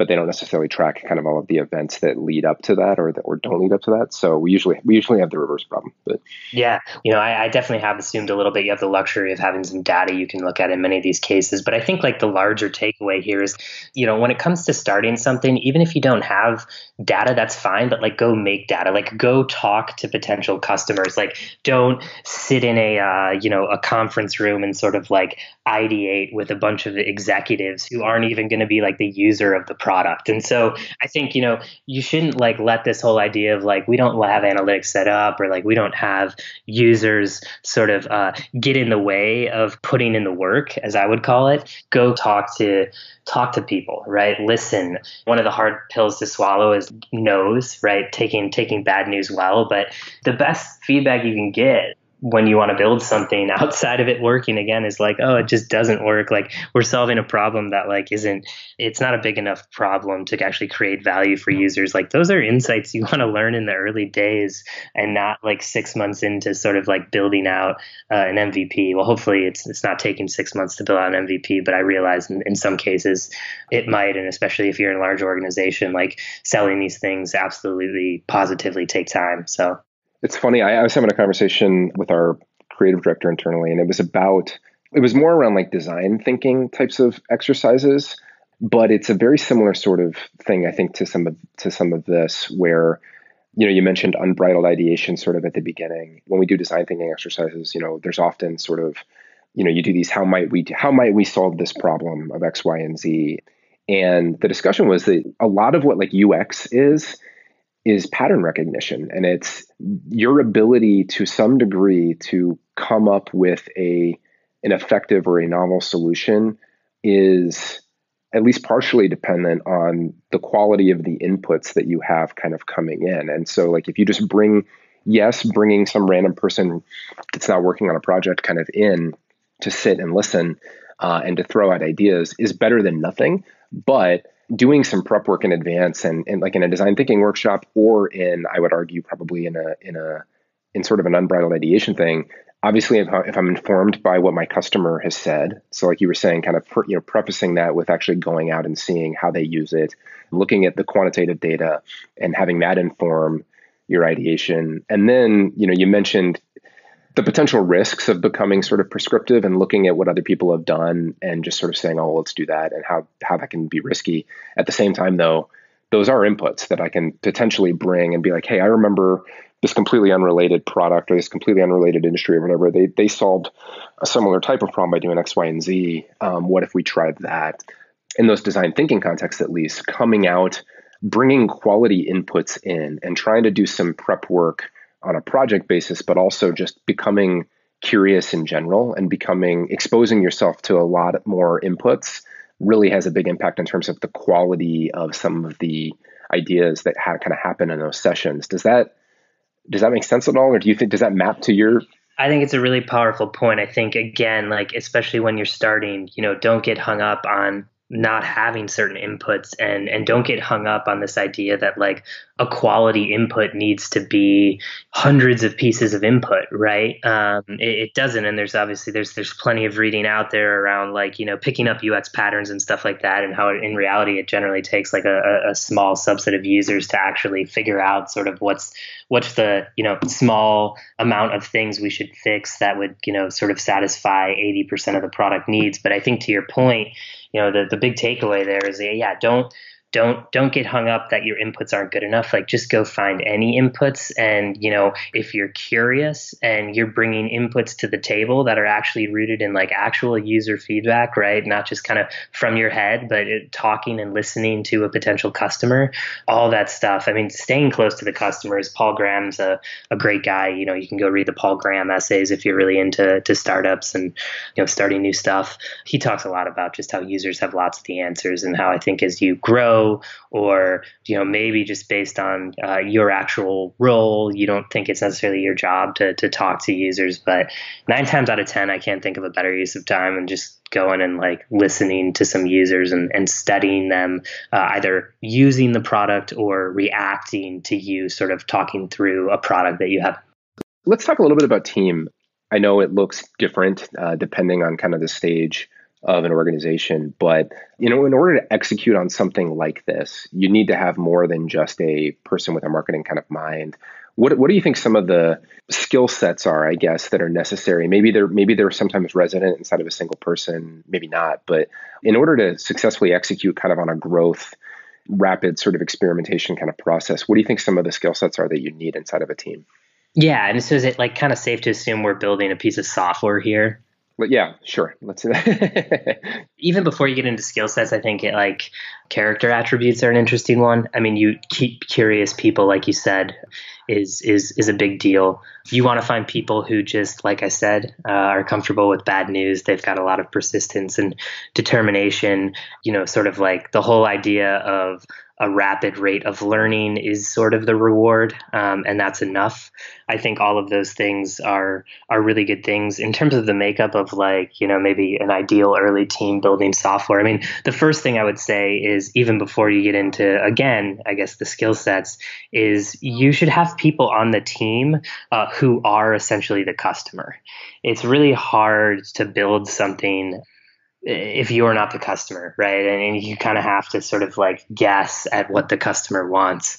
but they don't necessarily track kind of all of the events that lead up to that or that or don't lead up to that. So we usually we usually have the reverse problem. But yeah, you know, I, I, definitely have assumed a little bit. You have the luxury of having some data you can look at in many of these cases. But I think like the larger takeaway here is, you know, when it comes to starting something, even if you don't have data, that's fine. But like, go make data. Like, go talk to potential customers. Like, don't sit in a uh, you know a conference room and sort of like ideate with a bunch of executives who aren't even going to be like the user of the product product. And so I think, you know, you shouldn't like let this whole idea of like we don't have analytics set up or like we don't have users sort of uh, get in the way of putting in the work, as I would call it. Go talk to talk to people, right? Listen. One of the hard pills to swallow is no's, right? Taking taking bad news well, but the best feedback you can get when you want to build something outside of it working again is like oh it just doesn't work. Like we're solving a problem that like isn't it's not a big enough problem to actually create value for users. Like those are insights you want to learn in the early days and not like six months into sort of like building out uh, an mvp well hopefully it's it's not taking six months to build out an mvp but i realize in, in some cases it might and especially if you're in a large organization like selling these things absolutely positively take time. So it's funny. I, I was having a conversation with our creative director internally, and it was about it was more around like design thinking types of exercises, but it's a very similar sort of thing, I think, to some of to some of this where you know you mentioned unbridled ideation sort of at the beginning when we do design thinking exercises you know there's often sort of you know, you do these how might we how might we solve this problem of X, Y, and Z? And the discussion was that a lot of what like UX is is pattern recognition and it's your ability to some degree to come up with a an effective or a novel solution is at least partially dependent on the quality of the inputs that you have kind of coming in. And so, like, if you just bring, yes, bringing some random person that's not working on a project kind of in to sit and listen uh, and to throw out ideas is better than nothing. But doing some prep work in advance and, and like in a design thinking workshop or in, I would argue, probably in a in a in sort of an unbridled ideation thing, obviously if, I, am informed by what my customer has said so like you were saying kind of you know prefacing that with actually going out and seeing how they use it looking at the quantitative data and having that inform your ideation. And then you know you mentioned the potential risks of becoming sort of prescriptive and looking at what other people have done and just sort of saying oh let's do that and how how that can be risky at the same time though those are inputs that I can potentially bring and be like, hey, I remember this completely unrelated product or this completely unrelated industry or whatever, they they solved a similar type of problem by doing X, Y, and Z. Um, what if we tried that? In those design thinking contexts, at least, coming out, bringing quality inputs in, and trying to do some prep work on a project basis, but also just becoming curious in general and becoming exposing yourself to a lot more inputs really has a big impact in terms of the quality of some of the ideas that ha- kind of happen in those sessions. Does that does that make sense at all, or do you think does that map to your? I think it's a really powerful point. I think again, like especially when you're starting, you know, don't get hung up on not having certain inputs and and don't get hung up on this idea that like a quality input needs to be hundreds of pieces of input right? Um, it, it, doesn't and there's obviously there's there's plenty of reading out there around like you know picking up ux patterns and stuff like that and how it, in reality it generally takes like a, a small subset of users to actually figure out sort of what's what's the you know small amount of things we should fix that would you know sort of satisfy 80% of the product needs. But i think to your point you know the, the big takeaway there is yeah don't don't don't get hung up that your inputs aren't good enough. Like just go find any inputs. And you know if you're curious and you're bringing inputs to the table that are actually rooted in like actual user feedback right? Not just kind of from your head but it, talking and listening to a potential customer all that stuff. I mean staying close to the customers. Paul graham's a, a great guy. You know you can go read the paul graham essays if you're really into to startups and you know starting new stuff. He talks a lot about just how users have lots of the answers and how i think as you grow or you know maybe just based on uh, your actual role you don't think it's necessarily your job to, to talk to users but nine times out of ten i can't think of a better use of time and just going and like listening to some users and, and studying them uh, either using the product or reacting to you sort of talking through a product that you have. Let's talk a little bit about team. I know it looks different uh, depending on kind of the stage of an organization. But you know, in order to execute on something like this, you need to have more than just a person with a marketing kind of mind. What what do you think some of the skill sets are, I guess, that are necessary? Maybe they're maybe they're sometimes resident inside of a single person, maybe not. But in order to successfully execute kind of on a growth rapid sort of experimentation kind of process, what do you think some of the skill sets are that you need inside of a team? Yeah, and so is it like kind of safe to assume we're building a piece of software here? But yeah, sure. Let's do that. Even before you get into skill sets, I think it, like character attributes are an interesting one. I mean, you keep curious people, like you said, is is is a big deal. You want to find people who just, like I said, uh, are comfortable with bad news. They've got a lot of persistence and determination. You know, sort of like the whole idea of a rapid rate of learning is sort of the reward, um, and that's enough. I think all of those things are are really good things in terms of the makeup of like you know maybe an ideal early team building software. I mean, the first thing I would say is even before you get into again, I guess the skill sets is you should have people on the team uh, who are essentially the customer. It's really hard to build something if you're not the customer, right? And, and you kind of have to sort of like guess at what the customer wants.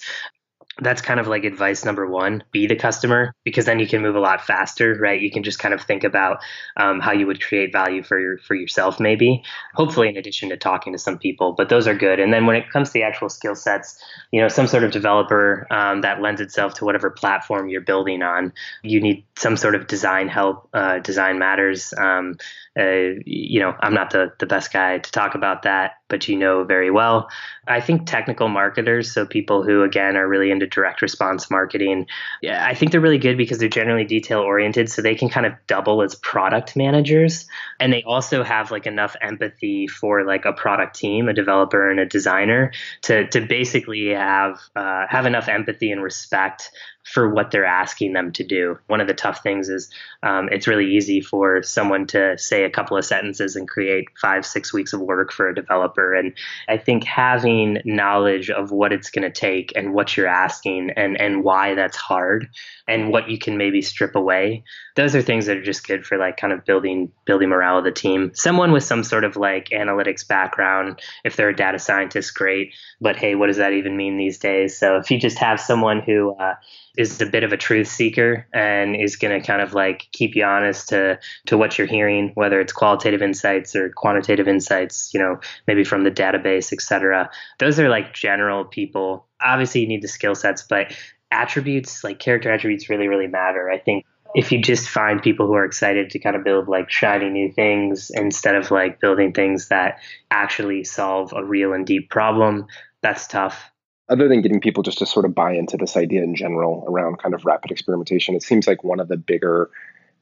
that's kind of like advice number one be the customer because then you can move a lot faster right you can just kind of think about um, how you would create value for your for yourself maybe hopefully in addition to talking to some people but those are good and then when it comes to the actual skill sets you know some sort of developer um, that lends itself to whatever platform you're building on you need some sort of design help uh, design matters um, uh, you know i'm not the, the best guy to talk about that but you know very well i think technical marketers so people who again are really into direct response marketing. Yeah, I think they're really good because they're generally detail oriented, so they can kind of double as product managers, and they also have like enough empathy for like a product team, a developer and a designer to to basically have uh, have enough empathy and respect for what they're asking them to do. One of the tough things is um, it's really easy for someone to say a couple of sentences and create five, six weeks of work for a developer. And I think having knowledge of what it's going to take and what you're asking and, and why that's hard and what you can maybe strip away, those are things that are just good for like kind of building building morale of the team. Someone with some sort of like analytics background, if they're a data scientist, great. But hey, what does that even mean these days? So if you just have someone who uh, is a bit of a truth seeker and is going to kind of like keep you honest to to what you're hearing, whether it's qualitative insights or quantitative insights, you know, maybe from the database, etc. Those are like general people. Obviously, you need the skill sets, but attributes like character attributes really really matter. I think if you just find people who are excited to kind of build like shiny new things instead of like building things that actually solve a real and deep problem, that's tough other than getting people just to sort of buy into this idea in general around kind of rapid experimentation, it seems like one of the bigger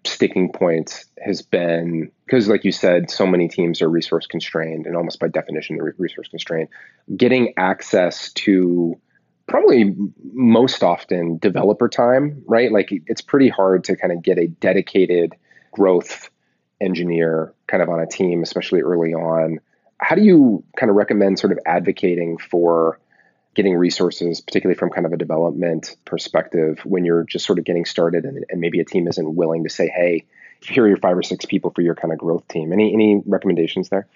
sticking points has been because, like you said, so many teams are resource constrained and almost by definition, they're resource constrained. Getting access to probably most often developer time, right? Like it's pretty hard to kind of get a dedicated growth engineer kind of on a team, especially early on. How do you kind of recommend sort of advocating for getting resources, particularly from kind of a development perspective, when you're just sort of getting started and, and maybe a team isn't willing to say, hey, here are your five or six people for your kind of growth team. Any any recommendations there?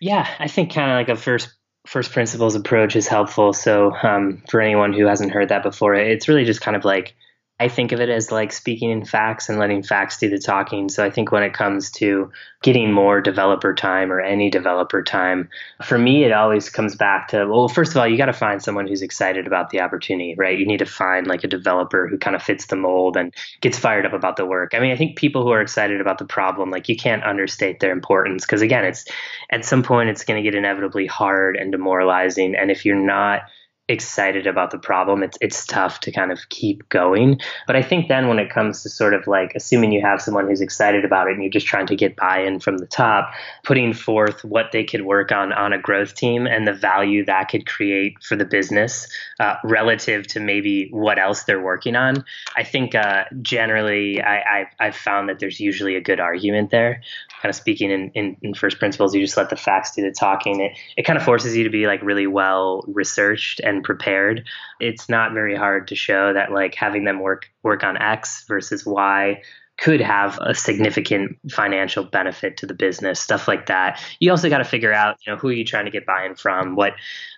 Yeah, I think kind of like a first first principles approach is helpful. So um, for anyone who hasn't heard that before, it's really just kind of like I think of it as like speaking in facts and letting facts do the talking. So I think when it comes to getting more developer time or any developer time, for me, it always comes back to well, first of all, you got to find someone who's excited about the opportunity, right? You need to find like a developer who kind of fits the mold and gets fired up about the work. I mean, I think people who are excited about the problem, like you can't understate their importance because again, it's at some point it's going to get inevitably hard and demoralizing. And if you're not excited about the problem, it's it's tough to kind of keep going. But I think then when it comes to sort of like assuming you have someone who's excited about it and you're just trying to get buy-in from the top, putting forth what they could work on on a growth team and the value that could create for the business uh, relative to maybe what else they're working on. I think uh, generally I, I've, I've found that there's usually a good argument there kind of speaking in, in, in, first principles, you just let the facts do the talking. It, it kind of forces you to be like really well researched and prepared. It's not very hard to show that like having them work work on X versus Y could have a significant financial benefit to the business, stuff like that. You also got to figure out, you know, who are you trying to get buy-in from? What,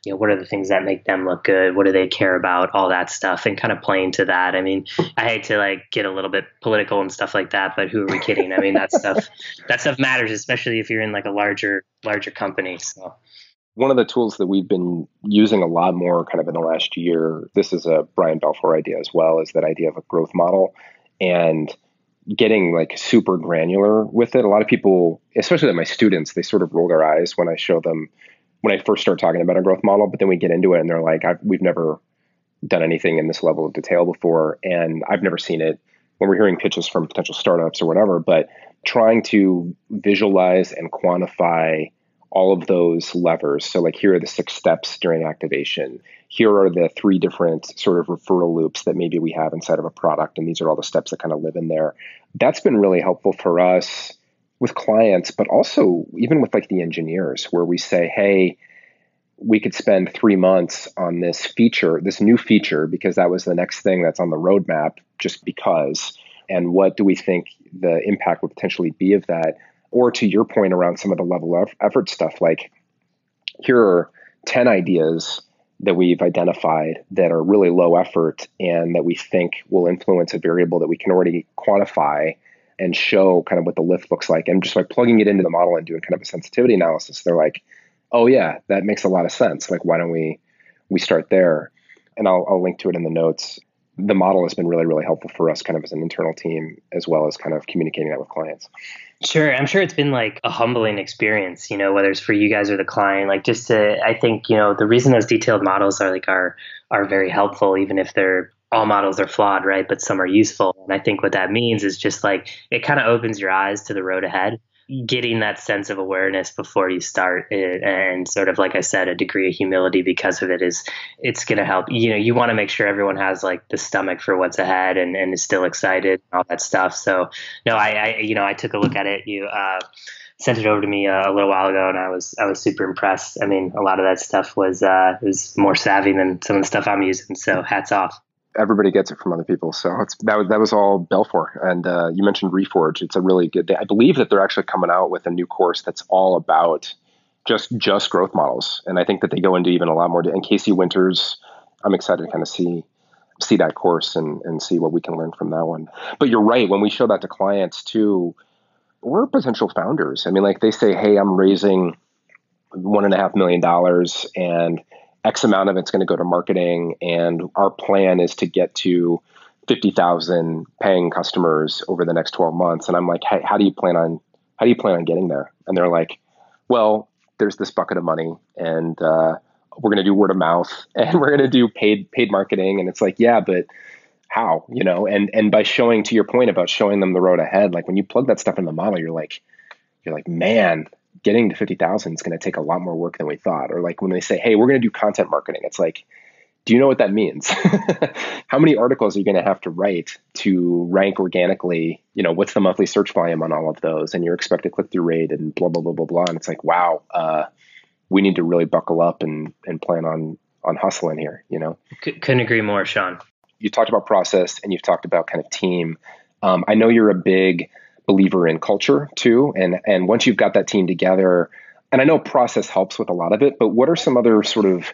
you know, what are the things that make them look good? What do they care about? All that stuff, and kind of playing to that. I mean, I hate to like get a little bit political and stuff like that, but who are we kidding? I mean, that stuff, that stuff matters, especially if you're in like a larger, larger company. So one of the tools that we've been using a lot more kind of in the last year this is a brian balfour idea as well is that idea of a growth model and getting like super granular with it. A lot of people, especially my students, they sort of roll their eyes when I show them when I first start talking about a growth model, but then we get into it and they're like, we've never done anything in this level of detail before, and I've never seen it. When we're hearing pitches from potential startups or whatever, but trying to visualize and quantify all of those levers. So, like, here are the six steps during activation. Here are the three different sort of referral loops that maybe we have inside of a product. And these are all the steps that kind of live in there. That's been really helpful for us with clients, but also even with like the engineers, where we say, hey, we could spend three months on this feature, this new feature, because that was the next thing that's on the roadmap, just because. And what do we think the impact would potentially be of that? Or to your point around some of the level of effort stuff like here are 10 ideas that we've identified that are really low effort and that we think will influence a variable that we can already quantify and show kind of what the lift looks like. And just by plugging it into the model and doing kind of a sensitivity analysis, they're like, oh yeah, that makes a lot of sense. Like, why don't we we start there? And I'll, I'll link to it in the notes. The model has been really, really helpful for us kind of as an internal team, as well as kind of communicating that with clients. Sure. I'm sure it's been like a humbling experience, you know, whether it's for you guys or the client. Like just to I think, you know, the reason those detailed models are like are are very helpful, even if they're all models are flawed, right? But some are useful. And I think what that means is just like it kind of opens your eyes to the road ahead getting that sense of awareness before you start it. And sort of like i said a degree of humility because of it is it's going to help. You know you want to make sure everyone has like the stomach for what's ahead and, and is still excited and all that stuff. So no I, I you know i took a look at it. You uh, sent it over to me uh, a little while ago and i was i was super impressed. I mean a lot of that stuff was uh was more savvy than some of the stuff i'm using. So hats off everybody gets it from other people. So that was that was all Balfour. And uh, you mentioned Reforge. It's a really good. I believe that they're actually coming out with a new course that's all about just just growth models. And I think that they go into even a lot more. And Casey Winters, I'm excited to kind of see see that course and and see what we can learn from that one. But you're right. When we show that to clients too, we're potential founders. I mean, like they say, hey, I'm raising one and a half million dollars and X amount of it's going to go to marketing, and our plan is to get to 50,000 paying customers over the next 12 months. And I'm like, hey, how do you plan on how do you plan on getting there? And they're like, well, there's this bucket of money, and uh, we're going to do word of mouth, and we're going to do paid paid marketing. And it's like, yeah, but how? You know, and and by showing to your point about showing them the road ahead, like when you plug that stuff in the model, you're like, you're like, man, getting to 50,000 is going to take a lot more work than we thought. Or like when they say, hey, we're going to do content marketing, it's like, do you know what that means? How many articles are you going to have to write to rank organically? You know, what's the monthly search volume on all of those and your expected click through rate and blah, blah, blah, blah, blah. And it's like, wow, uh, we need to really buckle up and, and plan on, on hustling here, you know? C- couldn't agree more, Sean. You talked about process and you've talked about kind of team. Um, I know you're a big believer in culture too. And and once you've got that team together, and I know process helps with a lot of it, but what are some other sort of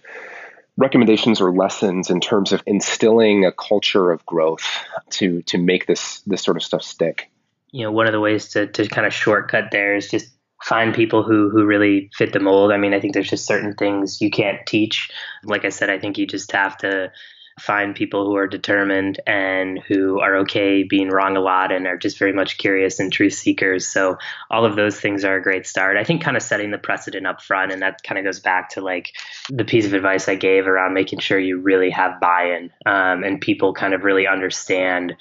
recommendations or lessons in terms of instilling a culture of growth to to make this this sort of stuff stick? You know, one of the ways to to kind of shortcut there is just find people who who really fit the mold. I mean, I think there's just certain things you can't teach. Like I said, I think you just have to find people who are determined and who are okay being wrong a lot and are just very much curious and truth seekers. So all of those things are a great start. I think kind of setting the precedent up front and that kind of goes back to like the piece of advice I gave around making sure you really have buy-in um, and people kind of really understand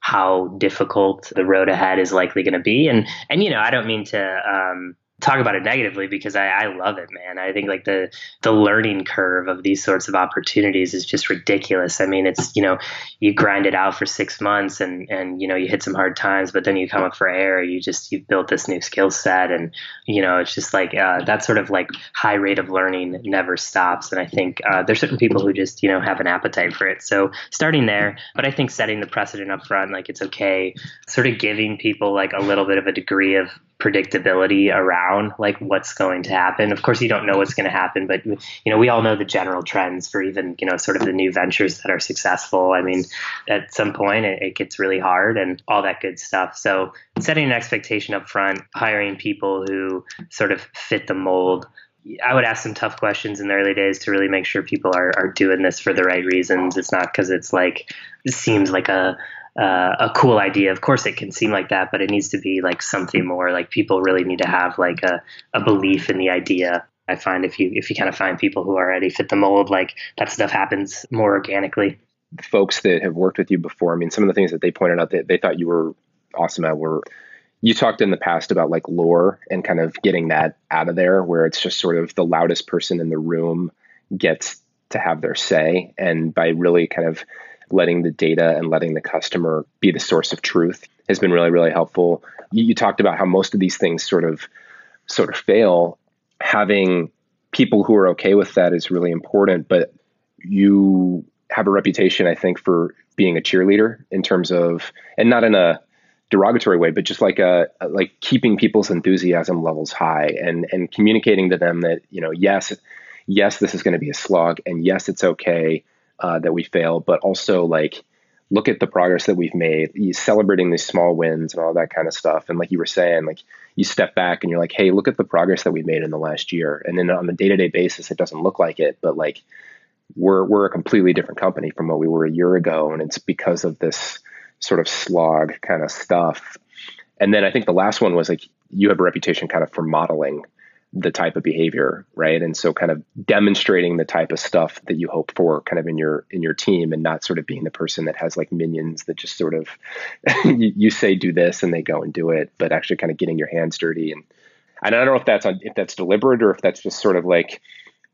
how difficult the road ahead is likely going to be. And and you know, I don't mean to um, talk about it negatively because I, I love it, man. I think like the the learning curve of these sorts of opportunities is just ridiculous. I mean, it's you know you grind it out for six months and and you know you hit some hard times, but then you come up for air. You just you've built this new skill set, and you know it's just like uh, that sort of like high rate of learning never stops. And I think uh, there's certain people who just you know have an appetite for it. So starting there, but I think setting the precedent up front, like it's okay, sort of giving people like a little bit of a degree of predictability around like what's going to happen. Of course, you don't know what's going to happen, but you know we all know the general trends for even you know sort of the new ventures that are successful. I mean, at some point it, it gets really hard and all that good stuff. So setting an expectation up front, hiring people who sort of fit the mold. I would ask some tough questions in the early days to really make sure people are, are doing this for the right reasons. It's not because it's like it seems like a uh, a cool idea. Of course, it can seem like that, but it needs to be like something more. Like people really need to have like a, a belief in the idea. I find if you if you kind of find people who already fit the mold, like that stuff happens more organically. Folks that have worked with you before, I mean, some of the things that they pointed out that they thought you were awesome at were you talked in the past about like lore and kind of getting that out of there where it's just sort of the loudest person in the room gets to have their say and by really kind of letting the data and letting the customer be the source of truth has been really, really helpful. You, you talked about how most of these things sort of sort of fail. Having people who are okay with that is really important, but you have a reputation, I think, for being a cheerleader in terms of, and not in a derogatory way, but just like a like keeping people's enthusiasm levels high and and communicating to them that you know yes, yes, this is going to be a slog, and yes, it's okay uh, that we fail, but also like look at the progress that we've made, celebrating these small wins and all that kind of stuff. And like you were saying, like you step back and you're like, hey, look at the progress that we've made in the last year. And then on a day to day basis, it doesn't look like it, but like we're we're a completely different company from what we were a year ago, and it's because of this sort of slog kind of stuff. And then I think the last one was like you have a reputation kind of for modeling the type of behavior, right? And so kind of demonstrating the type of stuff that you hope for kind of in your in your team and not sort of being the person that has like minions that just sort of you, say do this and they go and do it, but actually kind of getting your hands dirty and and I don't know if that's on if that's deliberate or if that's just sort of like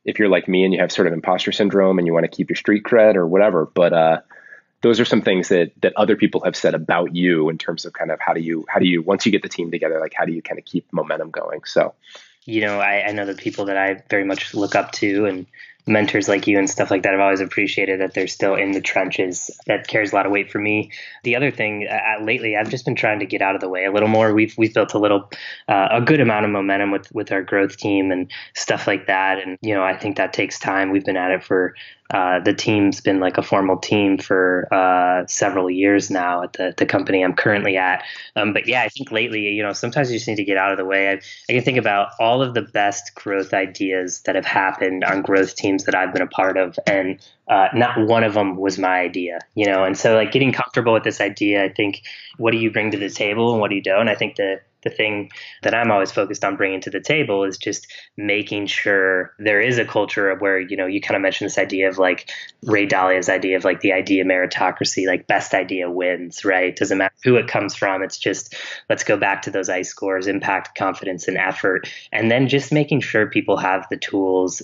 if you're like me and you have sort of imposter syndrome and you want to keep your street cred or whatever, but uh those are some things that that other people have said about you in terms of kind of how do you how do you once you get the team together like how do you kind of keep momentum going so you know, I, I know the people that I very much look up to and mentors like you and stuff like that. I've always appreciated that they're still in the trenches. That carries a lot of weight for me. The other thing, uh, lately, I've just been trying to get out of the way a little more. We've we've built a little, uh, a good amount of momentum with with our growth team and stuff like that. And you know, I think that takes time. We've been at it for uh, the team's been like a formal team for uh, several years now at the, the company I'm currently at. Um, but yeah, I think lately, you know, sometimes you just need to get out of the way. I, I, can think about all of the best growth ideas that have happened on growth teams that I've been a part of, and uh, not one of them was my idea, you know. And so, like, getting comfortable with this idea, I think, what do you bring to the table and what do you don't? I think the the thing that I'm always focused on bringing to the table is just making sure there is a culture of where, you know, you kind of mentioned this idea of like Ray Dalio's idea of like the idea meritocracy, like best idea wins, right? Doesn't matter who it comes from. It's just let's go back to those ICE scores, impact, confidence, and effort. And then just making sure people have the tools,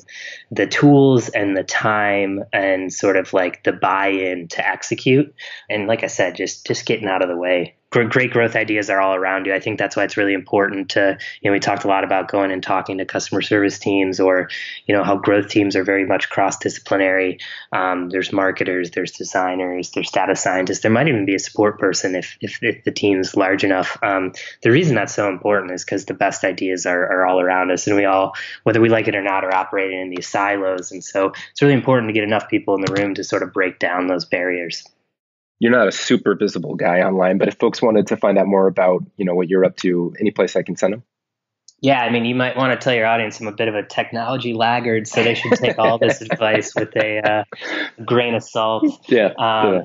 the tools and the time and sort of like the buy-in to execute. And like I said, just just getting out of the way great growth ideas are all around you. I think that's why it's really important to, you know, we talked a lot about going and talking to customer service teams or, you know, how growth teams are very much cross disciplinary. Um, there's marketers, there's designers, there's data scientists. There might even be a support person if, if, if the team's large enough. Um, the reason that's so important is because the best ideas are, are all around us and we all, whether we like it or not, are operating in these silos. And so it's really important to get enough people in the room to sort of break down those barriers you're not a super visible guy online, but if folks wanted to find out more about, you know, what you're up to, any place I can send them? Yeah, I mean, you might want to tell your audience I'm a bit of a technology laggard, so they should take all this advice with a uh, grain of salt. Yeah, um, yeah.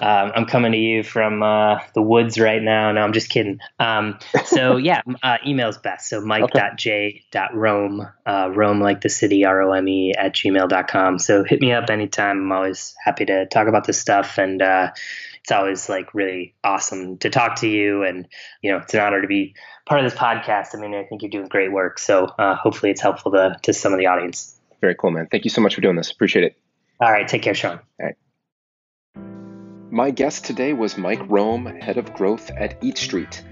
Um, I'm coming to you from uh, the woods right now. No, I'm just kidding. Um, so yeah, uh, email's best. So mike.j.rome, uh, Rome like the city, R-O-M-E at gmail.com. So hit me up anytime. I'm always happy to talk about this stuff. And uh, it's always like really awesome to talk to you. And, you know, it's an honor to be part of this podcast. I mean, I think you're doing great work. So uh, hopefully it's helpful to, to some of the audience. Very cool, man. Thank you so much for doing this. Appreciate it. All right. Take care, Sean. All right. My guest today was Mike Rome, head of growth at Eat Street.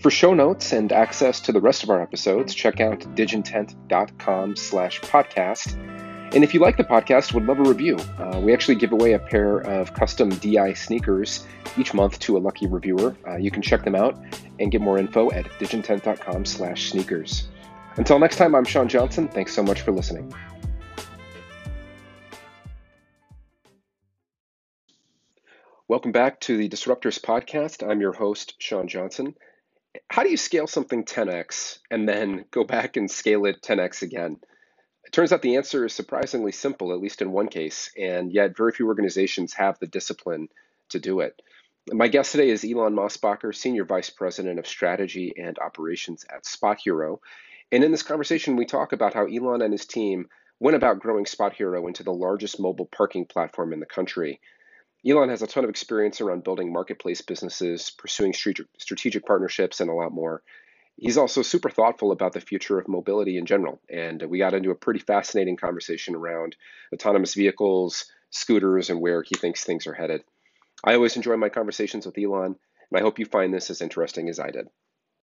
For show notes and access to the rest of our episodes, check out digintent.com slash podcast. And if you like the podcast, would love a review. Uh, we actually give away a pair of custom DI sneakers each month to a lucky reviewer. Uh, you can check them out and get more info at digintent.com slash sneakers. Until next time, I'm Sean Johnson. Thanks so much for listening. Welcome back to the Disruptors Podcast. I'm your host, Sean Johnson. How do you scale something 10x and then go back and scale it 10x again? It turns out the answer is surprisingly simple, at least in one case, and yet very few organizations have the discipline to do it. My guest today is Elan Mosbacher, Senior Vice President of Strategy and Operations at SpotHero. And in this conversation, we talk about how Elon and his team went about growing SpotHero into the largest mobile parking platform in the country. Elan has a ton of experience around building marketplace businesses, pursuing strategic partnerships, and a lot more. He's also super thoughtful about the future of mobility in general. And we got into a pretty fascinating conversation around autonomous vehicles, scooters, and where he thinks things are headed. I always enjoy my conversations with Elan, and I hope you find this as interesting as I did.